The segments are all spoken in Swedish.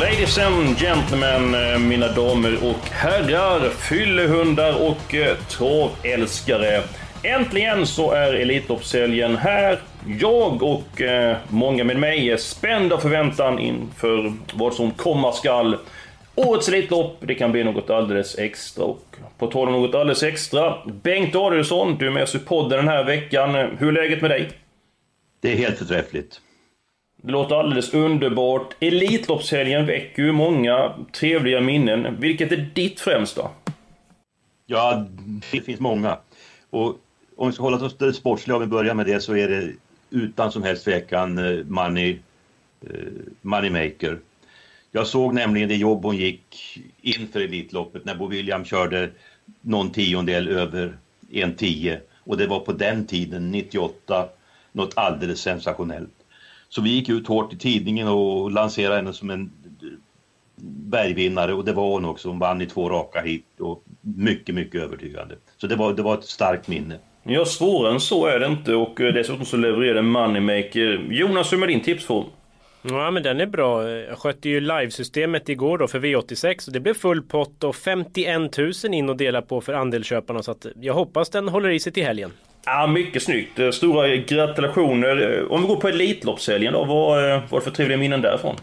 Ladies and gentlemen, eh, mina damer och herrar, fyllehundar och eh, travälskare. Äntligen så är Elitloppshelgen här. Jag och eh, många med mig är spända av förväntan inför vad som komma skall. Årets Elitlopp, det kan bli något alldeles extra. Och på tal om något alldeles extra, Bengt Adielsson, du är med oss i podden den här veckan. Hur är läget med dig? Det är helt förträffligt. Det låter alldeles underbart. Elitloppshelgen väcker ju många trevliga minnen. Vilket är ditt främsta? Ja, det finns många. Och om vi ska hålla oss till det sportsliga, om vi börjar med det, så är det utan som helst tvekan eh, Money, eh, Moneymaker. Jag såg nämligen det jobb hon gick inför Elitloppet när Bo William körde någon tiondel över en tio. och det var på den tiden, 98, något alldeles sensationellt. Så vi gick ut hårt i tidningen och lanserade henne som en bergvinnare och det var hon också. Hon vann i två raka hit och mycket, mycket övertygande. Så det var, det var ett starkt minne. Ja, svårare än så är det inte och eh, dessutom så levererar Moneymaker. Jonas, hur är din tipsform? Ja men den är bra. Jag skötte ju livesystemet igår då för V86 och det blev full pott och 51 000 in och dela på för andelsköparna så att jag hoppas den håller i sig till helgen. Ja, mycket snyggt. Eh, stora gratulationer. Eh, om vi går på Elitloppshelgen då, vad var det för trevliga minnen därifrån?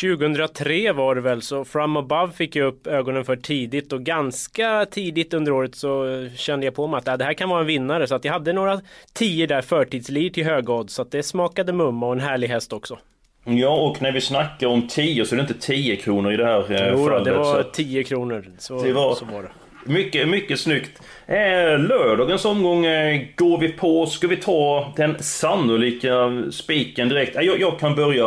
2003 var det väl, så From Above fick jag upp ögonen för tidigt och ganska tidigt under året så kände jag på mig att äh, det här kan vara en vinnare. Så att jag hade några tio där förtidslir till höga odds. Så att det smakade mumma och en härlig häst också. Ja, och när vi snackar om 10 så är det inte 10 kronor i det här eh, jo, fallet. det var 10 kronor. Så, det var, så var det. Mycket, mycket snyggt. Eh, lördagens omgång eh, går vi på. Ska vi ta den sannolika spiken direkt? Eh, jag, jag kan börja.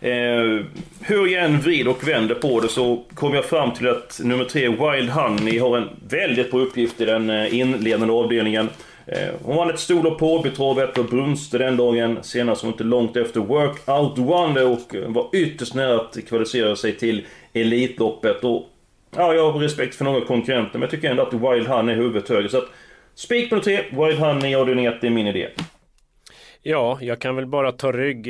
Eh, hur jag än vrider och vänder på det så kommer jag fram till att nummer tre, Wild Honey, har en väldigt bra uppgift i den eh, inledande avdelningen. Eh, hon vann ett storlopp på Åbytravet och Brunste den dagen. Senast var inte långt efter Workout Wonder och var ytterst nära att kvalificera sig till Elitloppet. Och, ja, jag har respekt för några konkurrenter men jag tycker ändå att Wild Honey är huvudet högre. Så att, spik nummer tre, Wild Honey, 1, det är min idé. Ja, jag kan väl bara ta rygg.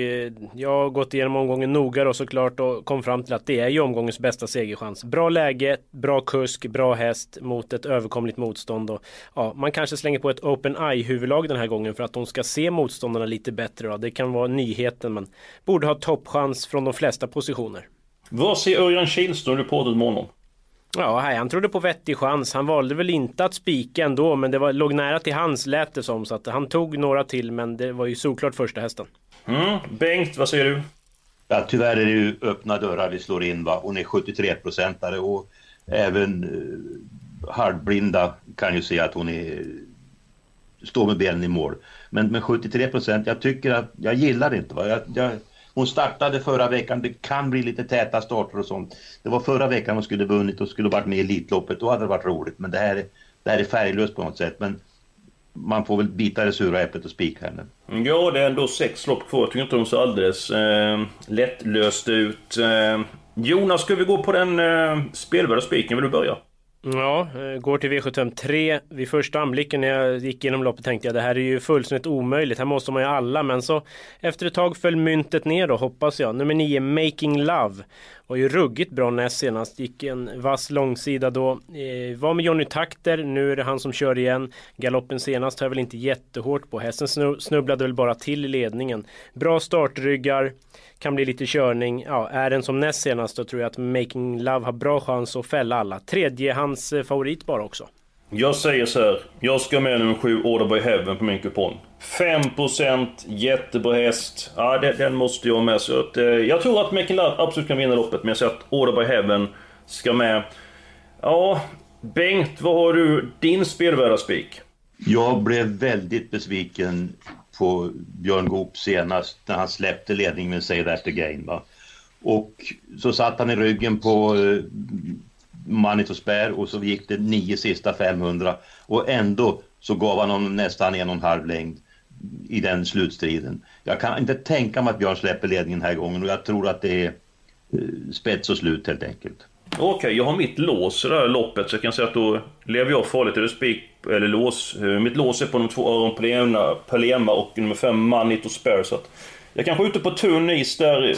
Jag har gått igenom omgången noga då såklart och kom fram till att det är ju omgångens bästa segerchans. Bra läge, bra kusk, bra häst mot ett överkomligt motstånd. Och, ja, man kanske slänger på ett Open Eye huvudlag den här gången för att de ska se motståndarna lite bättre. Då. Det kan vara nyheten men borde ha toppchans från de flesta positioner. Vad säger Örjan Kihlström, du pratade med Ja, han trodde på vettig chans. Han valde väl inte att spika ändå, men det var, låg nära till hans lät det som. Så att han tog några till, men det var ju såklart första hästen. Mm. Bengt, vad säger du? Ja, tyvärr är det ju öppna dörrar vi slår in. Va? Hon är 73-procentare och även eh, halvblinda kan ju se att hon är, står med benen i mål. Men med 73 procent, jag tycker att jag gillar det inte. Va? Jag, jag, hon startade förra veckan, det kan bli lite täta starter och sånt. Det var förra veckan hon skulle vunnit och skulle varit med i Elitloppet, då hade det varit roligt. Men det här, är, det här är färglöst på något sätt. Men man får väl bita det sura äpplet och spika henne. Mm, ja, det är ändå sex lopp kvar. Jag tycker inte hon ser alldeles eh, lättlöst ut. Eh, Jonas, ska vi gå på den eh, spelvärda spiken? Vill du börja? Ja, eh, går till V753. Vid första anblicken när jag gick igenom loppet tänkte jag det här är ju fullständigt omöjligt. Här måste man ju alla. Men så efter ett tag föll myntet ner då hoppas jag. Nummer 9, Making Love. Var ju ruggigt bra näst senast. Gick en vass långsida då. Eh, var med Johnny Takter. Nu är det han som kör igen. Galoppen senast har jag väl inte jättehårt på. Hästen snubblade väl bara till i ledningen. Bra startryggar kan bli lite körning. Ja, är den som näst senast då tror jag att Making Love har bra chans att fälla alla. Tredje hans eh, favorit bara också. Jag säger så här. Jag ska med nummer 7 Order by Heaven på min kupong. 5% jättebra häst. Ja, den, den måste jag med. Så att, eh, jag tror att Making Love absolut kan vinna loppet. Men jag säger att Order by Heaven ska med. Ja, Bengt, vad har du din spelvärda spik? Jag blev väldigt besviken på Björn Goop senast när han släppte ledningen med Say That Again. Va? Och så satt han i ryggen på eh, Money to Spare och så gick det nio sista 500 och ändå så gav han honom nästan en och en halv längd i den slutstriden. Jag kan inte tänka mig att Björn släpper ledningen den här gången och jag tror att det är eh, spets och slut helt enkelt. Okej, okay, jag har mitt lås i det här loppet så jag kan säga att då lever jag farligt. Är det spik eller lås? Eh, mitt lås är på de två Aron Palema och nummer 5 Manito Spare. Så att jag kan skjuta på tunn is där.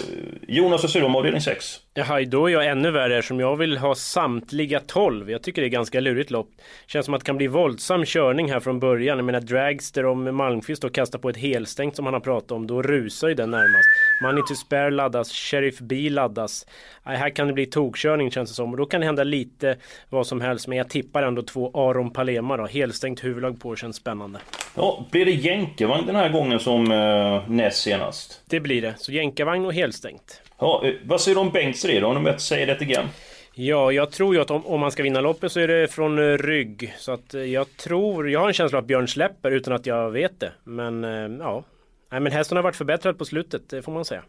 Jonas, vad säger du om avdelning 6? Jaha, då är jag ännu värre eftersom jag vill ha samtliga 12. Jag tycker det är ganska lurigt lopp. Känns som att det kan bli våldsam körning här från början. Jag menar Dragster om Malmqvist då kastar på ett helstängt som han har pratat om, då rusar ju den närmast. Money to Spare laddas, Sheriff B laddas. Nej, här kan det bli tokkörning känns det som. Och då kan det hända lite vad som helst. Men jag tippar ändå två Aron Palema då. Helstängt huvudlag på känns spännande. Ja, blir det jänkarvagn den här gången som eh, näst senast? Det blir det. Så jänkarvagn och helstängt. Ja, eh, vad säger du om Bengts det? Har ni säga det igen? Ja, jag tror ju att om, om man ska vinna loppet så är det från uh, rygg. Så att uh, jag tror, jag har en känsla att Björn släpper utan att jag vet det. Men ja, Nej, men hästen har varit förbättrad på slutet, det får man säga.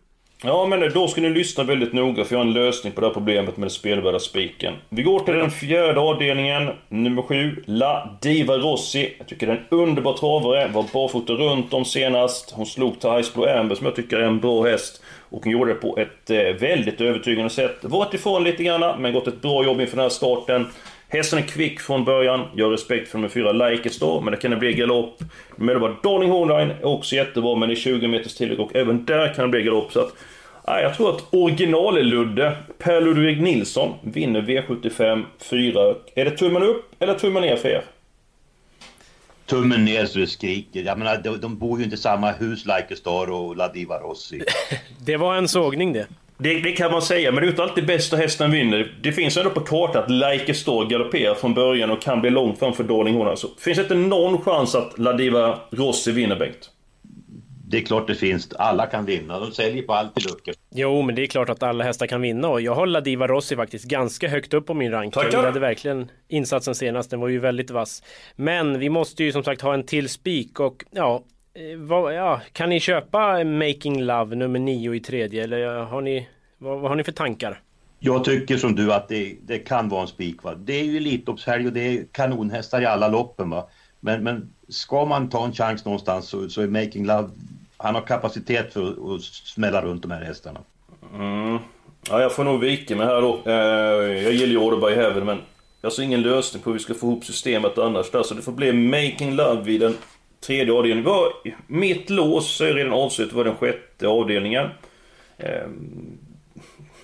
Ja, men då ska ni lyssna väldigt noga för jag har en lösning på det här problemet med den spelvärda spiken. Vi går till den fjärde avdelningen, nummer 7, La Diva Rossi. Jag tycker det är en underbar travare, var barfota runt om senast. Hon slog Thais Blue Amber som jag tycker är en bra häst. Och hon gjorde det på ett eh, väldigt övertygande sätt. Varit ifrån lite grann, men gått ett bra jobb inför den här starten. Hästen är kvick från början. Jag har respekt för nummer 4 Like Star, men det kan det bli galopp. Nummer 11 Darling Hornline är också jättebra, men i 20 meters tillägg och även där kan det bli galopp. Så att, ja, jag tror att original-Ludde, Per Ludvig Nilsson, vinner V75 4. Är det tummen upp eller tummen ner för er? tummen ner så det skriker. Jag menar, de, de bor ju inte i samma hus, Like Star och La Diva Rossi. det var en sågning det. Det, det, kan man säga, men det är inte alltid bästa hästen vinner. Det finns ändå på kartan att Like Store galopperar från början och kan bli långt framför Darling Horn. Alltså, finns det inte någon chans att Ladiva Rossi vinner, Bengt? Det är klart det finns. Alla kan vinna. De säljer på allt i luckor. Jo, men det är klart att alla hästar kan vinna och jag har Ladiva Rossi faktiskt ganska högt upp på min rank. Tackar. Jag gillade verkligen insatsen senast. Den var ju väldigt vass. Men vi måste ju som sagt ha en till spik och ja, vad, ja, kan ni köpa Making Love nummer nio i tredje eller har ni, vad, vad har ni för tankar? Jag tycker som du att det, det kan vara en spik. Va? Det är ju Elitloppshelg och det är kanonhästar i alla loppen. Va? Men, men ska man ta en chans någonstans så, så är Making Love, han har kapacitet för att smälla runt de här hästarna. Mm. Ja, jag får nog vika mig här då. Eh, jag gillar ju Order by Heaven men jag ser ingen lösning på hur vi ska få ihop systemet annars där. Så det får bli Making Love vid den tredje avdelningen. Var, mitt lås är redan avslutat, var den sjätte avdelningen. Ehm,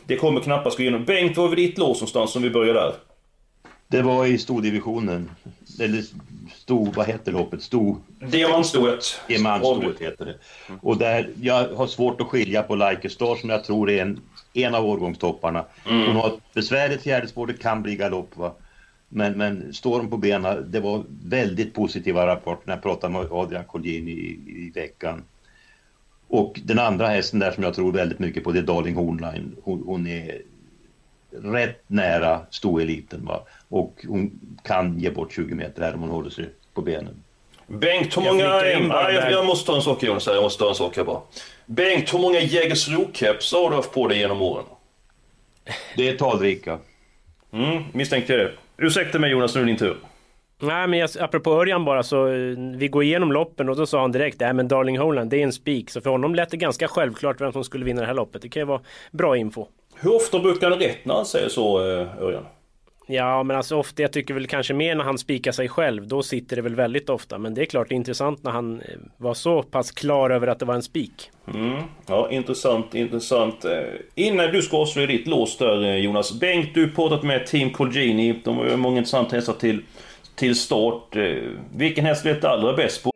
det kommer knappast gå igenom. Bengt, var var ditt lås någonstans om vi börjar där? Det var i stordivisionen. Eller stor, vad heter loppet? Stor... Diamantstoet. Diamantstoet heter det. Och där, jag har svårt att skilja på Like Star som jag tror är en, en av årgångstopparna. Mm. Hon har ett besvärligt fjärde spår, det kan bli galopp va. Men, men står de på benen, det var väldigt positiva rapporter när jag pratade med Adrian Colgjini i, i veckan. Och den andra hästen där som jag tror väldigt mycket på det är Darling Hornline. Hon, hon är rätt nära stoeliten va? och hon kan ge bort 20 meter här om hon håller sig på benen. Bengt, hur många... Jag, nej, jag, jag måste ta en sak Jonas, jag måste ta en sak här bara. Bengt, hur många Jägersro-kepsar har du haft på dig genom åren? Det är talrika. Mm, misstänkte det. Ursäkta mig Jonas, nu är det din tur. Nej men jag, apropå Örjan bara så vi går igenom loppen och då sa han direkt nej men Darling Holland det är en spik så för honom lät det ganska självklart vem som skulle vinna det här loppet. Det kan ju vara bra info. Hur ofta brukar han rätt när han säger så eh, Örjan? Ja men alltså ofta, jag tycker väl kanske mer när han spikar sig själv. Då sitter det väl väldigt ofta. Men det är klart det är intressant när han eh, var så pass klar över att det var en spik. Mm. Ja intressant, intressant. Eh, innan du ska avslöja ditt lås där eh, Jonas. Bengt, du pratat med Team Colgini. De har ju många intressanta hästar till, till start. Vilken häst vet du allra bäst på?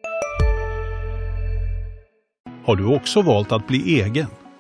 Har du också valt att bli egen?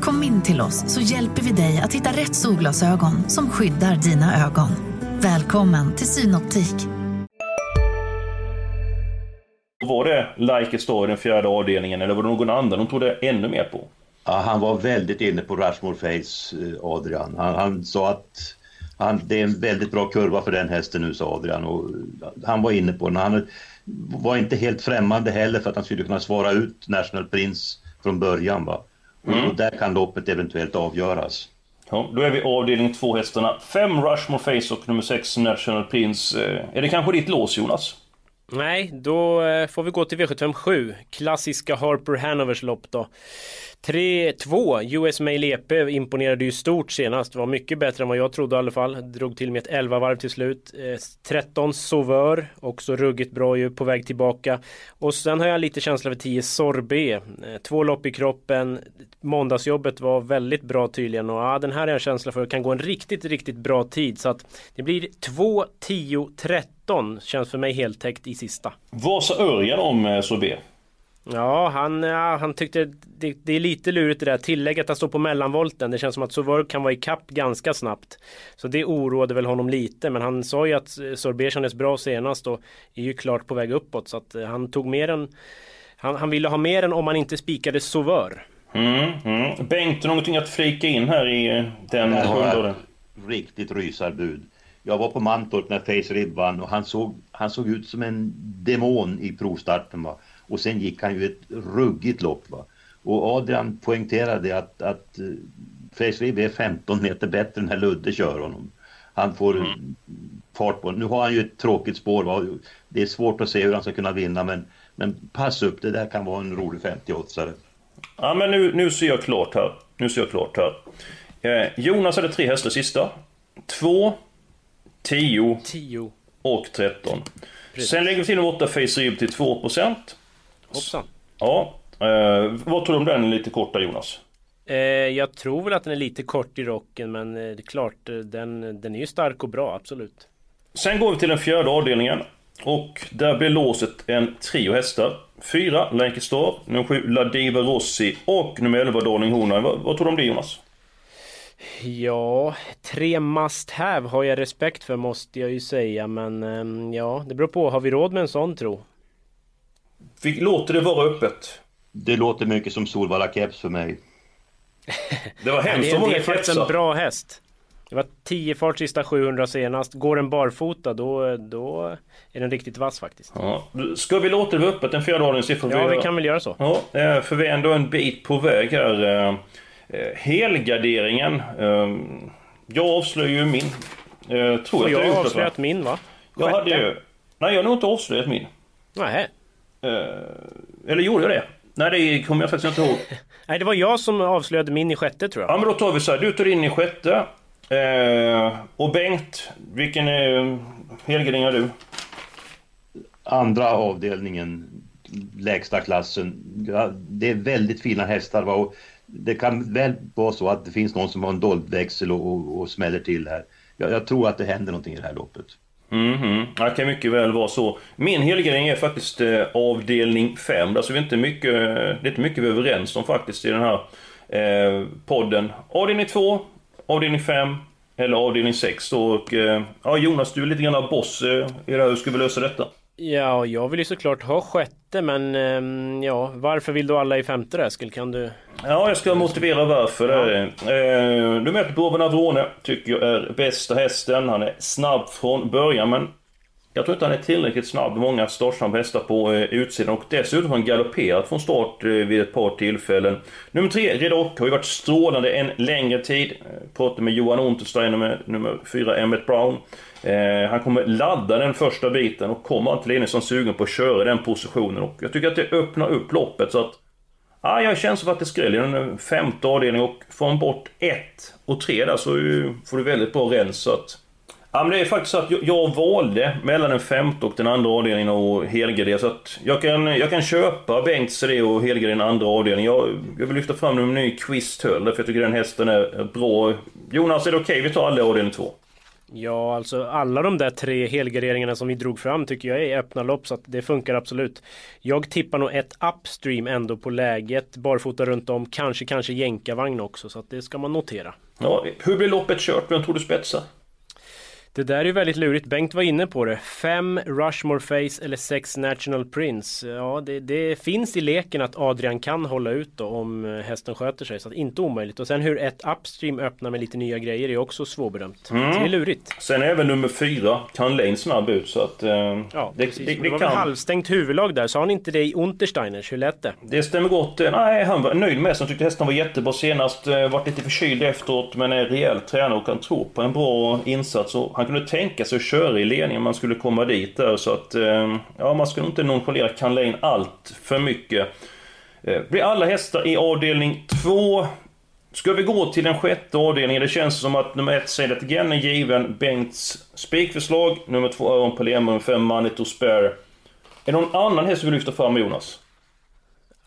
Kom in till oss så hjälper vi dig att hitta rätt solglasögon som skyddar dina ögon. Välkommen till Synoptik. Var det Like a Star i den fjärde avdelningen eller var det någon annan de trodde ännu mer på? Ja, han var väldigt inne på Rushmore Face, eh, Adrian. Han, han sa att han, det är en väldigt bra kurva för den hästen nu, sa Adrian. Och han var inne på den. Han var inte helt främmande heller för att han skulle kunna svara ut National Prince från början. Va? Mm. Och där kan loppet eventuellt avgöras. Ja, då är vi avdelning två hästarna. Fem Rushmore Face och nummer sex National Prince. Eh, är det kanske ditt lås Jonas? Nej, då eh, får vi gå till V757. Klassiska Harper Hanovers lopp då. 3-2 US Mail EP imponerade ju stort senast. Var mycket bättre än vad jag trodde i alla fall. Drog till med ett 11 varv till slut. Eh, 13 Sauveur, också ruggigt bra ju på väg tillbaka. Och sen har jag lite känsla för 10 Sorbet. Eh, två lopp i kroppen. Måndagsjobbet var väldigt bra tydligen och ah, den här är jag känsla för kan gå en riktigt, riktigt bra tid. Så att det blir 2, 10, 13 känns för mig heltäckt i sista. Vad sa Örjan om eh, Sorbet? Ja, han, ja, han tyckte det, det, är lite lurigt det där tillägget att han står på mellanvolten. Det känns som att Sovor kan vara i kapp ganska snabbt. Så det oroade väl honom lite. Men han sa ju att Sorbet kändes bra senast och är ju klart på väg uppåt. Så att eh, han tog mer än... Han, han ville ha mer än om man inte spikade Sauveur. Mm, mm. Bengt, någonting att flika in här i eh, den sjunde Riktigt rysarbud. Jag var på Mantorp när Face Rib vann och han såg, han såg ut som en demon i provstarten. Va? Och sen gick han ju ett ruggigt lopp. Va? Och Adrian poängterade att, att uh, Freisrib är 15 meter bättre än när Ludde kör honom. Han får mm. fart på Nu har han ju ett tråkigt spår. Va? Det är svårt att se hur han ska kunna vinna men, men pass upp, det där kan vara en rolig 50-åtsare. Ja men nu, nu ser jag klart här. Nu ser jag klart här. Eh, Jonas hade tre hästar sista. Två, tio, tio. och 13. Precis. Sen lägger vi till en 8 Face Rib till 2%. Hoppsan. Ja. Eh, vad tror du om den lite korta Jonas? Eh, jag tror väl att den är lite kort i rocken men eh, det är klart eh, den, den är ju stark och bra, absolut. Sen går vi till den fjärde avdelningen. Och där blir låset en trio hästar. Fyra Lancaster, nummer sju Ladiva Rossi och nummer 11 Darling Horner. Vad, vad tror du om det Jonas? Ja, tre must have har jag respekt för måste jag ju säga men ehm, ja, det beror på. Har vi råd med en sån tro? Låter det vara öppet? Det låter mycket som Solvalla keps för mig. Det var hemskt Det är faktiskt en bra häst. Det var 10 fart sista 700 senast. Går den barfota då, då är den riktigt vass faktiskt. Ja. Ska vi låta det vara öppet en fjärde avdelning? Ja, vi, vi kan väl göra så. Ja, eh, för vi är ändå en bit på väg här. Eh, eh, helgarderingen. Jag avslöjar ju min. Tror jag, jag har avslöjat min va? Jag hade ju... Nej, jag har nog inte avslöjat min. Nej. Eh, eller gjorde jag det? Nej, det kommer jag faktiskt inte ihåg. Nej, det var jag som avslöjade min i sjätte tror jag. Ja, men då tar vi så här. Du tar in i sjätte. Eh, och Bengt, vilken eh, helgardering har du? Andra avdelningen, lägsta klassen. Ja, det är väldigt fina hästar. Va? Och det kan väl vara så att det finns någon som har en dold växel och, och, och smäller till här. Jag, jag tror att det händer någonting i det här loppet. Mm -hmm. det kan mycket väl vara så. Min helgardering är faktiskt eh, avdelning 5. Alltså vi inte mycket, eh, det är inte mycket vi är överens om faktiskt i den här eh, podden. Avdelning 2, avdelning 5 eller avdelning 6 då. Och, eh, ja, Jonas, du är lite grann boss eh, i det här. Hur ska vi lösa detta? Ja, jag vill ju såklart ha sjätte men ehm, ja, varför vill då alla i femte där, Eskil? Kan du? Ja, jag ska motivera varför. Ja. Eh, du möter Boven Avrone, tycker jag är bästa hästen. Han är snabb från början men jag tror inte han är tillräckligt snabb. Många startsnabba hästar på eh, utsidan och dessutom har han galopperat från start eh, vid ett par tillfällen. Nummer tre, Redock, har ju varit strålande en längre tid. Eh, Pratade med Johan Unterstein, nummer, nummer fyra, Emmet Brown. Eh, han kommer ladda den första biten och kommer inte till ledning som sugen på att köra den positionen. Och jag tycker att det öppnar upp loppet så att... Ja, jag känner för att det skräller i den femte avdelningen och får han bort ett och tre där så får du väldigt bra rens så att... Ja men det är faktiskt så att jag, valde mellan den femte och den andra avdelningen och helgardera så att jag kan, jag kan köpa Bengts idé och helgardera den andra avdelningen. Jag, jag vill lyfta fram en ny Quist Höll för jag tycker den hästen är bra. Jonas, är det okej okay? vi tar alla avdelning två? Ja, alltså alla de där tre helgarderingarna som vi drog fram tycker jag är öppna lopp så att det funkar absolut. Jag tippar nog ett upstream ändå på läget, barfota runt om, kanske kanske jänkarvagn också så att det ska man notera. Ja, hur blir loppet kört? Vem tror du spetsar? Det där är väldigt lurigt. Bengt var inne på det. Fem Rushmore Face eller sex National Prince. Ja, det, det, finns i leken att Adrian kan hålla ut då om eh, hästen sköter sig. Så att inte omöjligt. Och sen hur ett upstream öppnar med lite nya grejer är också svårbedömt. Mm. Det är lurigt. Sen är även nummer fyra, kan Lane snabb ut så att... Eh, ja, det, precis. Det, det, det var kan... halvstängt huvudlag där. Sa han inte det i Untersteiners? Hur lät det? Det stämmer gott. Nej, han var nöjd med sig. Han tyckte hästen var jättebra senast. Eh, vart lite förkyld efteråt men är rejäl tränare och kan tro på en bra insats. Och han kunde tänka sig att köra i ledningen om man skulle komma dit där. Så att, eh, ja, man skulle inte nonchalera Canlane allt för mycket. Eh, blir alla hästar i avdelning 2. Ska vi gå till den sjätte avdelningen? Det känns som att nummer 1, Sailor Again, är given. Bengts spikförslag. Nummer 2, Öron Palermo. Nummer 5, Manito Spare. Är det någon annan häst du vill lyfta fram, Jonas?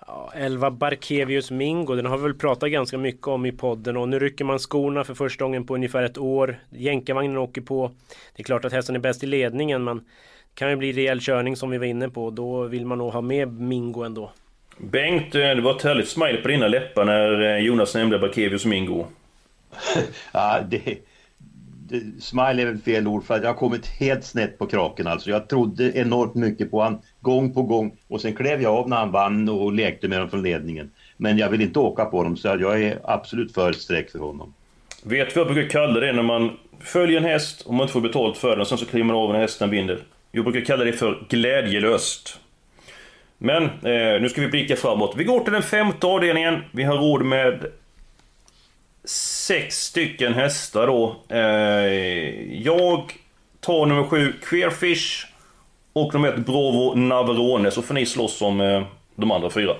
Ja, 11 Barkevius Mingo, den har vi väl pratat ganska mycket om i podden och nu rycker man skorna för första gången på ungefär ett år. Jänkarvagnen åker på. Det är klart att hästen är bäst i ledningen men det kan ju bli rejäl körning som vi var inne på. Då vill man nog ha med Mingo ändå. Bengt, eh, det var ett härligt smile på dina läppar när eh, Jonas nämnde Barkevius Mingo. ja, det, smile är väl fel ord för att jag har kommit helt snett på kraken alltså. Jag trodde enormt mycket på han gång på gång och sen klev jag av när han vann och lekte med dem från ledningen. Men jag vill inte åka på dem så jag är absolut för ett streck för honom. Vet du vad jag brukar kalla det när man följer en häst och man inte får betalt för den och sen så kliver man av när hästen vinner? Jag brukar kalla det för glädjelöst. Men eh, nu ska vi blicka framåt. Vi går till den femte avdelningen. Vi har råd med sex stycken hästar då. Eh, jag tar nummer sju, Queerfish. Och nummer ett, Brovo Navarone. Så får ni slåss om eh, de andra fyra.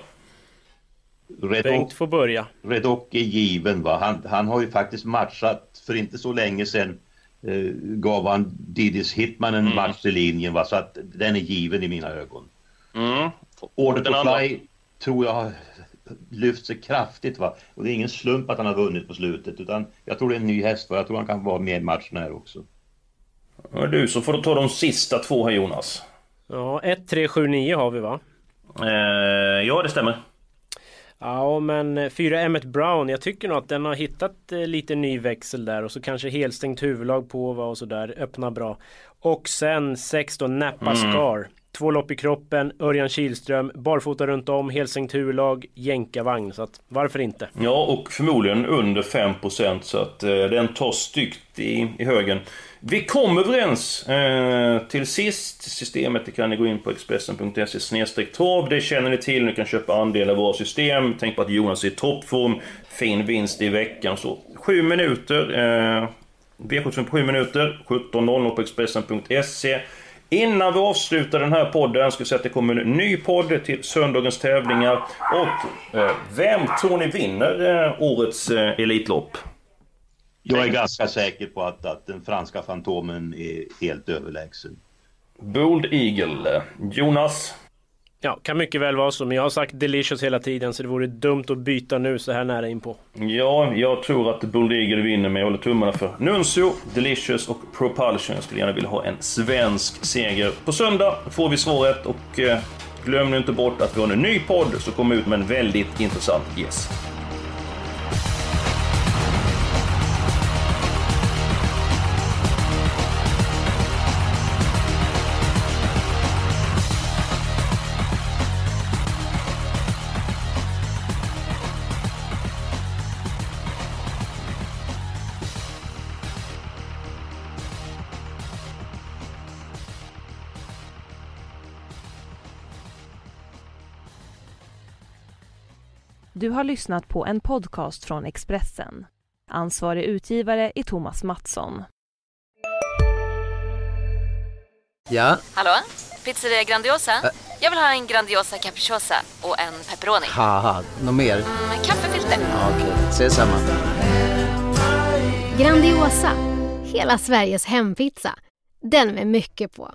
Redok, Bengt får börja. Redok är given va. Han, han har ju faktiskt matchat för inte så länge sedan. Eh, gav han Didis Hitman en mm. match i linjen va. Så att den är given i mina ögon. Mm. Order to Fly tror jag lyft sig kraftigt. Va? Och det är ingen slump att han har vunnit på slutet. Utan jag tror det är en ny häst. Va? Jag tror han kan vara med i matchen här också. Ja, du, så får du ta de sista två här Jonas. Ja, 1, 3, 7, 9 har vi va? Eh, ja, det stämmer. Ja, men 4 Emmet Brown, jag tycker nog att den har hittat eh, lite ny växel där och så kanske helstängt huvudlag på va, och sådär, öppnar bra. Och sen 6 då, Napa mm. Scar. Två lopp i kroppen, Örjan Kihlström, barfota runt om, helsänkt huvudlag, jänkarvagn. Så att varför inte? Ja, och förmodligen under 5% så att eh, den tar styggt i, i högen. Vi kom överens eh, till sist. Systemet det kan ni gå in på Expressen.se trav. Det känner ni till. Ni kan köpa andelar av våra system. Tänk på att Jonas är i toppform. Fin vinst i veckan. Så 7 minuter. Eh, V75 på 7 minuter. 17.00 på Expressen.se. Innan vi avslutar den här podden ska vi att det kommer en ny podd till söndagens tävlingar. Och eh, vem tror ni vinner eh, årets eh, Elitlopp? Jag är ganska säker på att, att den franska Fantomen är helt överlägsen. Bold Eagle. Jonas? Ja, kan mycket väl vara så, men jag har sagt Delicious hela tiden så det vore dumt att byta nu så här nära inpå. Ja, jag tror att Bold Eagle vinner, men jag håller tummarna för Nuncio, Delicious och Propulsion. Jag skulle gärna vilja ha en svensk seger. På söndag får vi svaret och eh, glöm nu inte bort att vi har en ny podd som kommer ut med en väldigt intressant gäst. Du har lyssnat på en podcast från Expressen. Ansvarig utgivare är Thomas Mattsson. Ja? Hallå? Pizzeria Grandiosa? Ä Jag vill ha en Grandiosa capriciosa och en pepperoni. något mer? Mm, kaffefilter. Ja, Okej, okay. ses samma. Grandiosa, hela Sveriges hempizza. Den med mycket på.